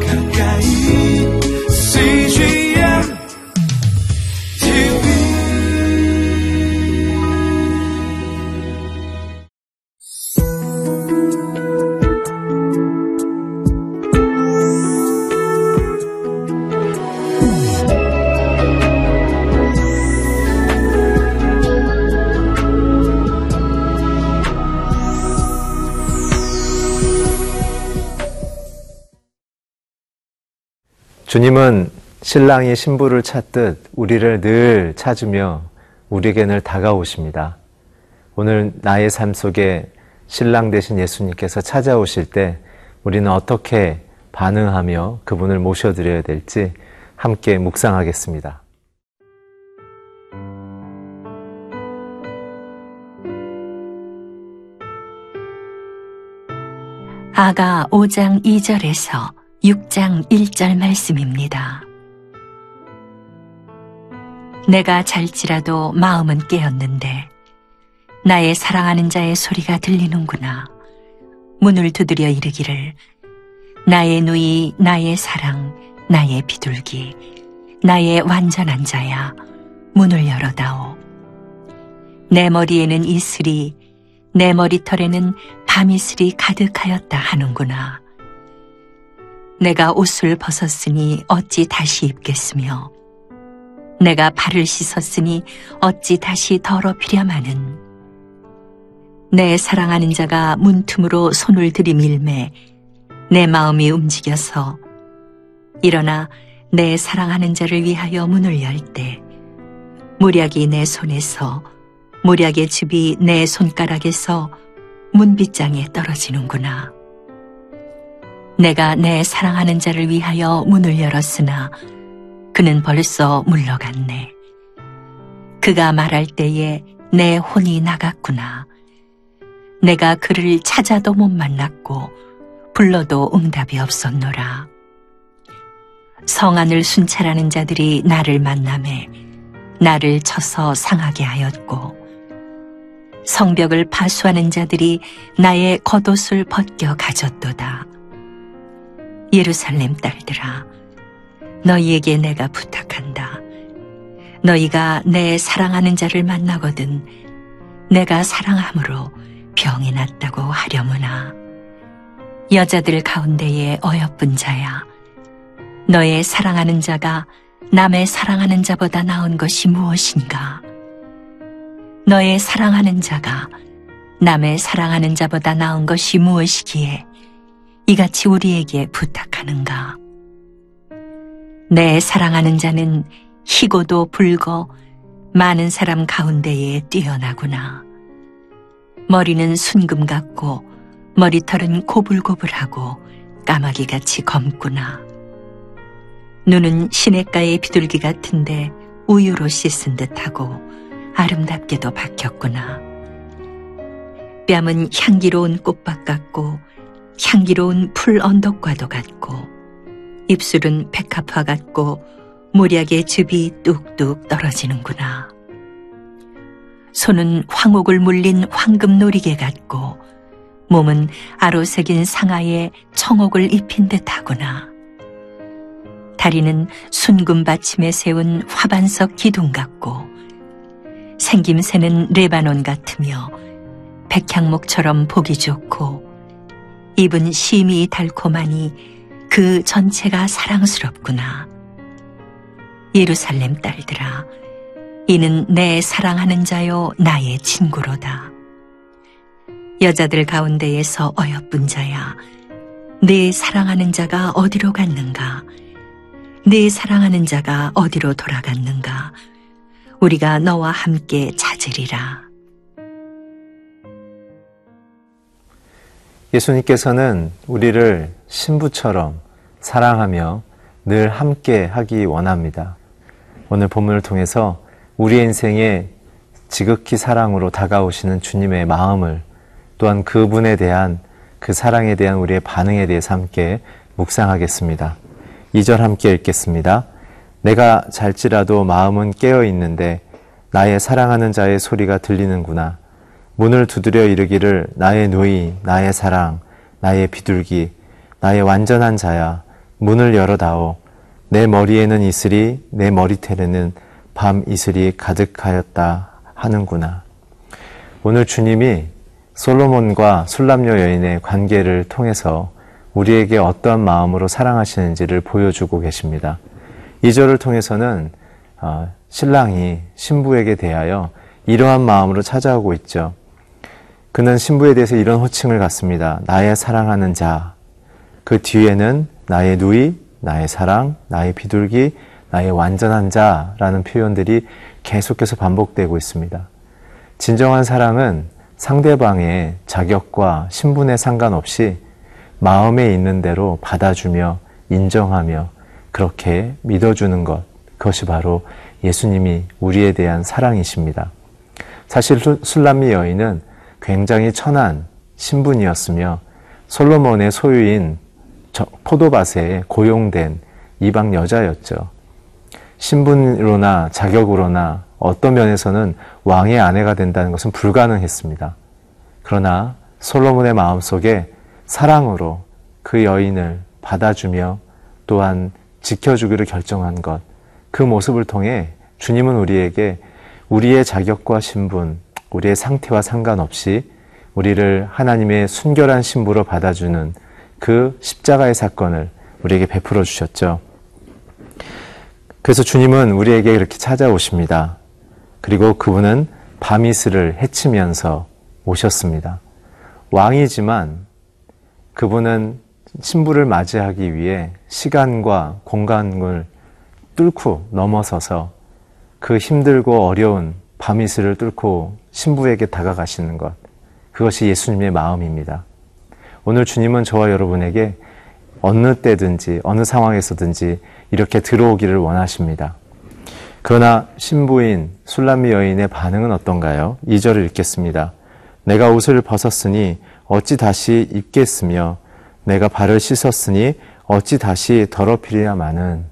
가까 주님은 신랑이 신부를 찾듯 우리를 늘 찾으며 우리에게 늘 다가오십니다. 오늘 나의 삶 속에 신랑 되신 예수님께서 찾아오실 때 우리는 어떻게 반응하며 그분을 모셔드려야 될지 함께 묵상하겠습니다. 아가 5장 2절에서 6장 1절 말씀입니다. 내가 잘지라도 마음은 깨었는데 나의 사랑하는 자의 소리가 들리는구나. 문을 두드려 이르기를 나의 누이 나의 사랑 나의 비둘기 나의 완전한 자야 문을 열어다오. 내 머리에는 이슬이 내 머리털에는 밤이슬이 가득하였다 하는구나. 내가 옷을 벗었으니 어찌 다시 입겠으며 내가 발을 씻었으니 어찌 다시 더럽히려마는 내 사랑하는 자가 문틈으로 손을 들이밀매 내 마음이 움직여서 일어나 내 사랑하는 자를 위하여 문을 열 때 무략이 내 손에서 무략의 즙이 내 손가락에서 문빗장에 떨어지는구나. 내가 내 사랑하는 자를 위하여 문을 열었으나 그는 벌써 물러갔네. 그가 말할 때에 내 혼이 나갔구나. 내가 그를 찾아도 못 만났고 불러도 응답이 없었노라. 성안을 순찰하는 자들이 나를 만남에 나를 쳐서 상하게 하였고 성벽을 파수하는 자들이 나의 겉옷을 벗겨 가졌도다. 예루살렘 딸들아, 너희에게 내가 부탁한다. 너희가 내 사랑하는 자를 만나거든 내가 사랑함으로 병이 났다고 하려무나. 여자들 가운데에 어여쁜 자야. 너의 사랑하는 자가 남의 사랑하는 자보다 나은 것이 무엇인가? 너의 사랑하는 자가 남의 사랑하는 자보다 나은 것이 무엇이기에 이같이 우리에게 부탁하는가? 내 사랑하는 자는 희고도 붉어 많은 사람 가운데에 뛰어나구나. 머리는 순금 같고 머리털은 고불고불하고 까마귀 같이 검구나. 눈은 시냇가의 비둘기 같은데 우유로 씻은 듯하고 아름답게도 박혔구나. 뺨은 향기로운 꽃밭 같고 향기로운 풀 언덕과도 같고 입술은 백합화 같고 모략의 즙이 뚝뚝 떨어지는구나. 손은 황옥을 물린 황금 놀이개 같고 몸은 아로 새긴 상아에 청옥을 입힌 듯하구나. 다리는 순금 받침에 세운 화반석 기둥 같고 생김새는 레바논 같으며 백향목처럼 보기 좋고 입은 심이 달콤하니 그 전체가 사랑스럽구나. 예루살렘 딸들아, 이는 내 사랑하는 자요 나의 친구로다. 여자들 가운데에서 어여쁜 자야, 내 사랑하는 자가 어디로 갔는가? 내 사랑하는 자가 어디로 돌아갔는가? 우리가 너와 함께 찾으리라. 예수님께서는 우리를 신부처럼 사랑하며 늘 함께 하기 원합니다. 오늘 본문을 통해서 우리 인생에 지극히 사랑으로 다가오시는 주님의 마음을 또한 그분에 대한 그 사랑에 대한 우리의 반응에 대해서 함께 묵상하겠습니다. 2절 함께 읽겠습니다. 내가 잘지라도 마음은 깨어 있는데 나의 사랑하는 자의 소리가 들리는구나. 문을 두드려 이르기를 나의 누이, 나의 사랑, 나의 비둘기, 나의 완전한 자야, 문을 열어다오. 내 머리에는 이슬이, 내 머리털에는 밤 이슬이 가득하였다 하는구나. 오늘 주님이 솔로몬과 술람녀 여인의 관계를 통해서 우리에게 어떠한 마음으로 사랑하시는지를 보여주고 계십니다. 이 절을 통해서는 어, 신랑이 신부에게 대하여 이러한 마음으로 찾아오고 있죠. 그는 신부에 대해서 이런 호칭을 갖습니다. 나의 사랑하는 자. 그 뒤에는 나의 누이, 나의 사랑, 나의 비둘기, 나의 완전한 자라는 표현들이 계속해서 반복되고 있습니다. 진정한 사랑은 상대방의 자격과 신분에 상관없이 마음에 있는 대로 받아주며 인정하며 그렇게 믿어주는 것. 그것이 바로 예수님이 우리에 대한 사랑이십니다. 사실 술람미 여인은 굉장히 천한 신분이었으며 솔로몬의 소유인 포도밭에 고용된 이방 여자였죠. 신분으로나 자격으로나 어떤 면에서는 왕의 아내가 된다는 것은 불가능했습니다. 그러나 솔로몬의 마음 속에 사랑으로 그 여인을 받아주며 또한 지켜주기를 결정한 것, 그 모습을 통해 주님은 우리에게 우리의 자격과 신분, 우리의 상태와 상관없이 우리를 하나님의 순결한 신부로 받아주는 그 십자가의 사건을 우리에게 베풀어 주셨죠. 그래서 주님은 우리에게 이렇게 찾아오십니다. 그리고 그분은 바미스를 해치면서 오셨습니다. 왕이지만 그분은 신부를 맞이하기 위해 시간과 공간을 뚫고 넘어서서 그 힘들고 어려운 밤이슬을 뚫고 신부에게 다가가시는 것. 그것이 예수님의 마음입니다. 오늘 주님은 저와 여러분에게 어느 때든지 어느 상황에서든지 이렇게 들어오기를 원하십니다. 그러나 신부인 술람미 여인의 반응은 어떤가요? 2절을 읽겠습니다. 내가 옷을 벗었으니 어찌 다시 입겠으며 내가 발을 씻었으니 어찌 다시 더럽히리야마는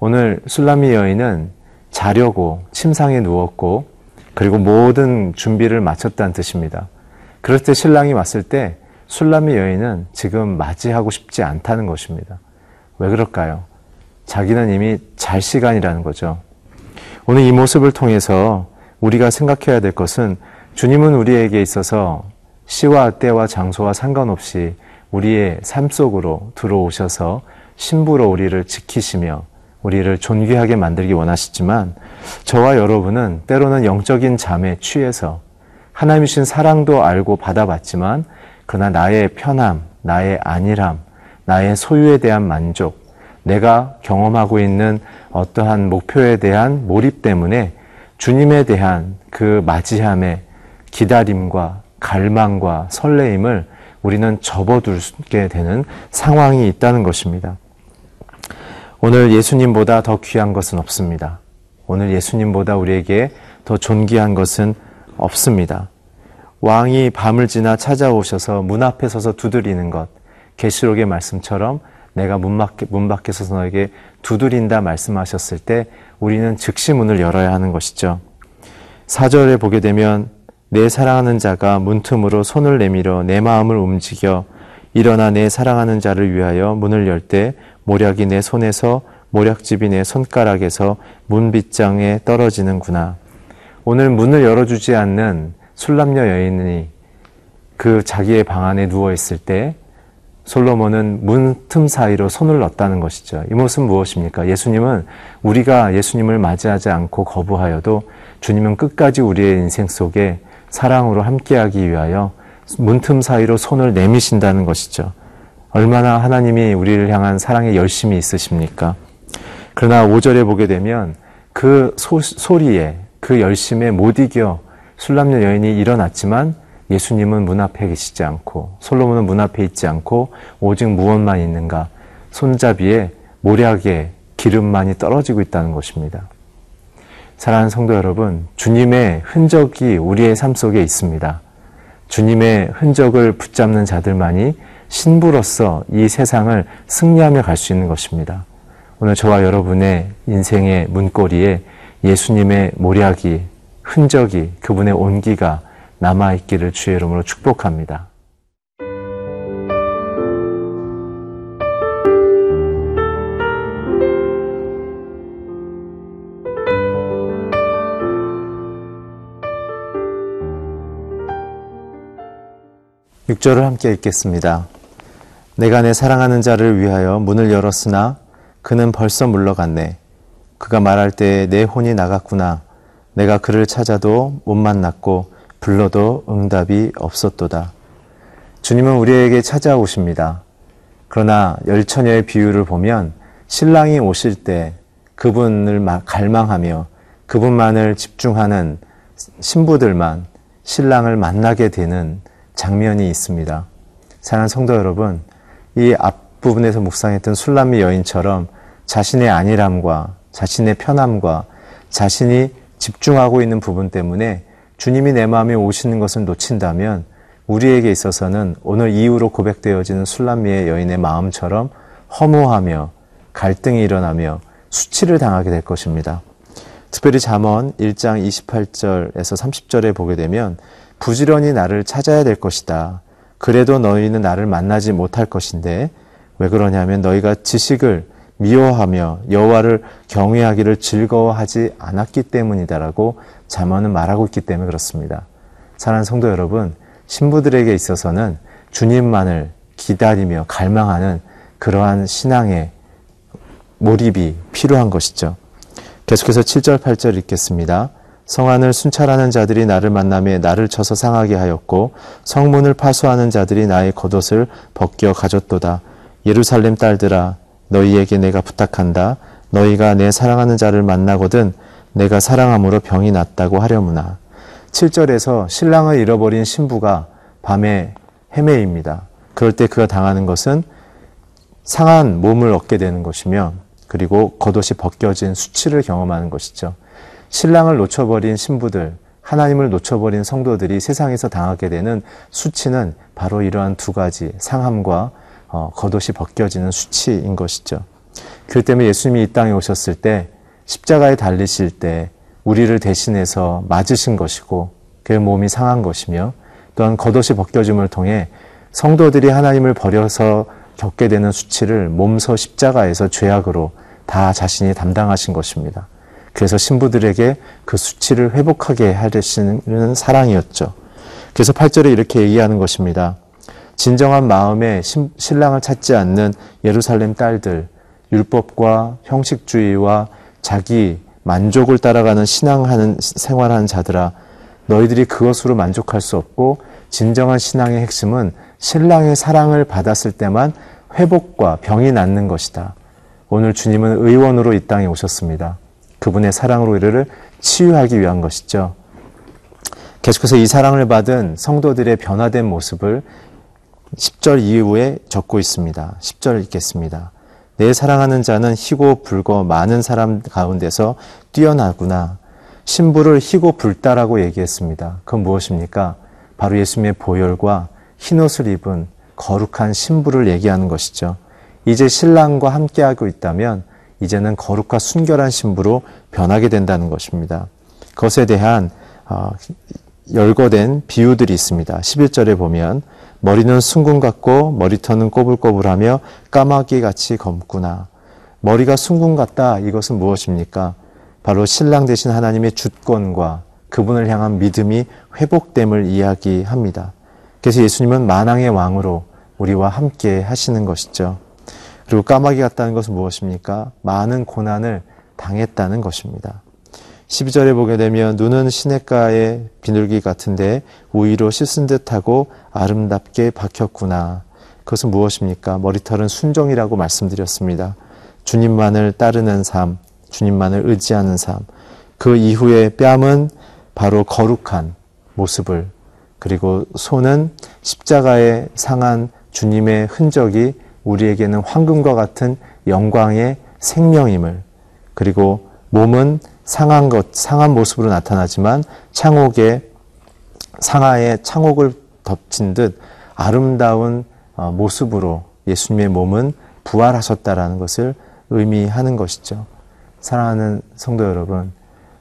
오늘 술라미 여인은 자려고 침상에 누웠고 그리고 모든 준비를 마쳤다는 뜻입니다. 그럴 때 신랑이 왔을 때 술라미 여인은 지금 맞이하고 싶지 않다는 것입니다. 왜 그럴까요? 자기는 이미 잘 시간이라는 거죠. 오늘 이 모습을 통해서 우리가 생각해야 될 것은 주님은 우리에게 있어서 시와 때와 장소와 상관없이 우리의 삶 속으로 들어오셔서 신부로 우리를 지키시며 우리를 존귀하게 만들기 원하시지만 저와 여러분은 때로는 영적인 잠에 취해서 하나님이신 사랑도 알고 받아봤지만 그러나 나의 편함, 나의 안일함, 나의 소유에 대한 만족, 내가 경험하고 있는 어떠한 목표에 대한 몰입 때문에 주님에 대한 그 맞이함의 기다림과 갈망과 설레임을 우리는 접어두게 되는 상황이 있다는 것입니다. 오늘 예수님보다 더 귀한 것은 없습니다. 오늘 예수님보다 우리에게 더 존귀한 것은 없습니다. 왕이 밤을 지나 찾아오셔서 문 앞에 서서 두드리는 것, 계시록의 말씀처럼 내가 문, 밖에, 문 밖에서 너에게 두드린다 말씀하셨을 때 우리는 즉시 문을 열어야 하는 것이죠. 사절에 보게 되면 내 사랑하는 자가 문틈으로 손을 내밀어 내 마음을 움직여 일어나 내 사랑하는 자를 위하여 문을 열 때 모략이 내 손에서 모략집이 내 손가락에서 문빗장에 떨어지는구나. 오늘 문을 열어주지 않는 술람녀 여인이 그 자기의 방 안에 누워 있을 때 솔로몬은 문 틈 사이로 손을 넣었다는 것이죠. 이 모습은 무엇입니까? 예수님은 우리가 예수님을 맞이하지 않고 거부하여도 주님은 끝까지 우리의 인생 속에 사랑으로 함께하기 위하여 문틈 사이로 손을 내미신다는 것이죠. 얼마나 하나님이 우리를 향한 사랑에 열심히 있으십니까? 그러나 5절에 보게 되면 그 소, 소리에 그 열심에 못 이겨 술람녀 여인이 일어났지만 예수님은 문 앞에 계시지 않고 솔로몬은 문 앞에 있지 않고 오직 무엇만 있는가 손잡이에 모략의 기름만이 떨어지고 있다는 것입니다. 사랑하는 성도 여러분, 주님의 흔적이 우리의 삶 속에 있습니다. 주님의 흔적을 붙잡는 자들만이 신부로서 이 세상을 승리하며 갈 수 있는 것입니다. 오늘 저와 여러분의 인생의 문고리에 예수님의 모략이, 흔적이, 교분의 온기가 남아있기를 주의 이름으로 축복합니다. 육절을 함께 읽겠습니다. 내가 내 사랑하는 자를 위하여 문을 열었으나 그는 벌써 물러갔네. 그가 말할 때에 내 혼이 나갔구나. 내가 그를 찾아도 못 만났고 불러도 응답이 없었도다. 주님은 우리에게 찾아오십니다. 그러나 열처녀의 비유를 보면 신랑이 오실 때 그분을 막 갈망하며 그분만을 집중하는 신부들만 신랑을 만나게 되는 장면이 있습니다. 사랑하는 성도 여러분, 이 앞부분에서 묵상했던 술람미 여인처럼 자신의 안일함과 자신의 편함과 자신이 집중하고 있는 부분 때문에 주님이 내 마음에 오시는 것을 놓친다면 우리에게 있어서는 오늘 이후로 고백되어지는 술람미의 여인의 마음처럼 허무하며 갈등이 일어나며 수치를 당하게 될 것입니다. 특별히 잠언 1장 28절에서 30절에 보게 되면 부지런히 나를 찾아야 될 것이다. 그래도 너희는 나를 만나지 못할 것인데 왜 그러냐면 너희가 지식을 미워하며 여호와를 경외하기를 즐거워하지 않았기 때문이다라고 잠언은 말하고 있기 때문에 그렇습니다. 사랑하는 성도 여러분, 신부들에게 있어서는 주님만을 기다리며 갈망하는 그러한 신앙의 몰입이 필요한 것이죠. 계속해서 7절, 8절 읽겠습니다. 성안을 순찰하는 자들이 나를 만남에 나를 쳐서 상하게 하였고 성문을 파수하는 자들이 나의 겉옷을 벗겨 가졌도다. 예루살렘 딸들아 너희에게 내가 부탁한다. 너희가 내 사랑하는 자를 만나거든 내가 사랑함으로 병이 낫다고 하려무나. 7절에서 신랑을 잃어버린 신부가 밤에 헤매입니다. 그럴 때 그가 당하는 것은 상한 몸을 얻게 되는 것이며 그리고 겉옷이 벗겨진 수치를 경험하는 것이죠. 신랑을 놓쳐버린 신부들, 하나님을 놓쳐버린 성도들이 세상에서 당하게 되는 수치는 바로 이러한 두 가지 상함과 어, 겉옷이 벗겨지는 수치인 것이죠. 그 때문에 예수님이 이 땅에 오셨을 때 십자가에 달리실 때 우리를 대신해서 맞으신 것이고 그 몸이 상한 것이며 또한 겉옷이 벗겨짐을 통해 성도들이 하나님을 버려서 겪게 되는 수치를 몸서 십자가에서 죄악으로 다 자신이 담당하신 것입니다. 그래서 신부들에게 그 수치를 회복하게 하시는 사랑이었죠. 그래서 8절에 이렇게 얘기하는 것입니다. 진정한 마음에 신랑을 찾지 않는 예루살렘 딸들, 율법과 형식주의와 자기 만족을 따라가는 신앙하는 생활하는 자들아, 너희들이 그것으로 만족할 수 없고 진정한 신앙의 핵심은 신랑의 사랑을 받았을 때만 회복과 병이 낫는 것이다. 오늘 주님은 의원으로 이 땅에 오셨습니다. 그분의 사랑으로 이를 치유하기 위한 것이죠. 계속해서 이 사랑을 받은 성도들의 변화된 모습을 10절 이후에 적고 있습니다. 10절 읽겠습니다. 내 사랑하는 자는 희고 붉어 많은 사람 가운데서 뛰어나구나. 신부를 희고 붉다라고 얘기했습니다. 그건 무엇입니까? 바로 예수님의 보혈과 흰옷을 입은 거룩한 신부를 얘기하는 것이죠. 이제 신랑과 함께하고 있다면 이제는 거룩과 순결한 신부로 변하게 된다는 것입니다. 그것에 대한 어, 열거된 비유들이 있습니다. 11절에 보면 머리는 숭궁 같고 머리털은 꼬불꼬불하며 까마귀 같이 검구나. 머리가 숭궁 같다. 이것은 무엇입니까? 바로 신랑 대신 하나님의 주권과 그분을 향한 믿음이 회복됨을 이야기합니다. 그래서 예수님은 만왕의 왕으로 우리와 함께 하시는 것이죠. 그리고 까마귀 같다는 것은 무엇입니까? 많은 고난을 당했다는 것입니다. 12절에 보게 되면 눈은 시냇가의 비둘기 같은데 우위로 씻은 듯하고 아름답게 박혔구나. 그것은 무엇입니까? 머리털은 순종이라고 말씀드렸습니다. 주님만을 따르는 삶, 주님만을 의지하는 삶. 그 이후에 뺨은 바로 거룩한 모습을 그리고 손은 십자가에 상한 주님의 흔적이 우리에게는 황금과 같은 영광의 생명임을 그리고 몸은 상한 것, 상한 모습으로 나타나지만 창옥에 상하에 창옥을 덮친 듯 아름다운 어, 모습으로 예수님의 몸은 부활하셨다라는 것을 의미하는 것이죠. 사랑하는 성도 여러분,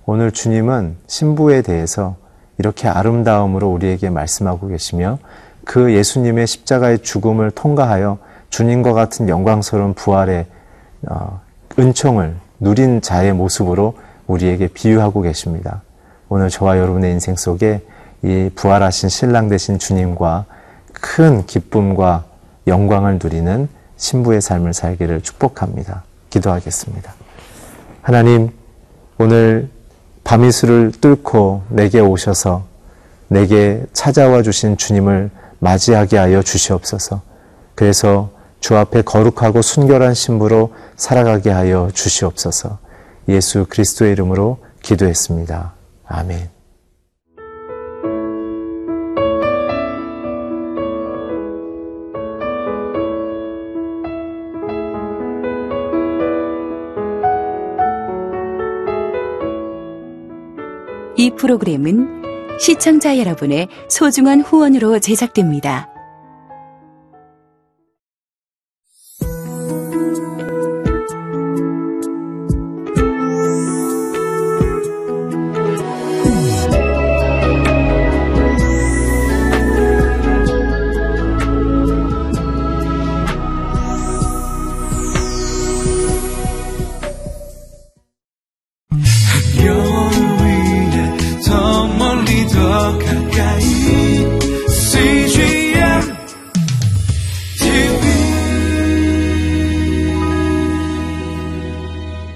오늘 주님은 신부에 대해서 이렇게 아름다움으로 우리에게 말씀하고 계시며 그 예수님의 십자가의 죽음을 통과하여 주님과 같은 영광스러운 부활의 어, 은총을 누린 자의 모습으로 우리에게 비유하고 계십니다. 오늘 저와 여러분의 인생 속에 이 부활하신 신랑 되신 주님과 큰 기쁨과 영광을 누리는 신부의 삶을 살기를 축복합니다. 기도하겠습니다. 하나님, 오늘 밤이슬을 뚫고 내게 오셔서 내게 찾아와 주신 주님을 맞이하게 하여 주시옵소서. 그래서 주 앞에 거룩하고 순결한 신부로 살아가게 하여 주시옵소서. 예수 그리스도의 이름으로 기도했습니다. 아멘. 이 프로그램은 시청자 여러분의 소중한 후원으로 제작됩니다.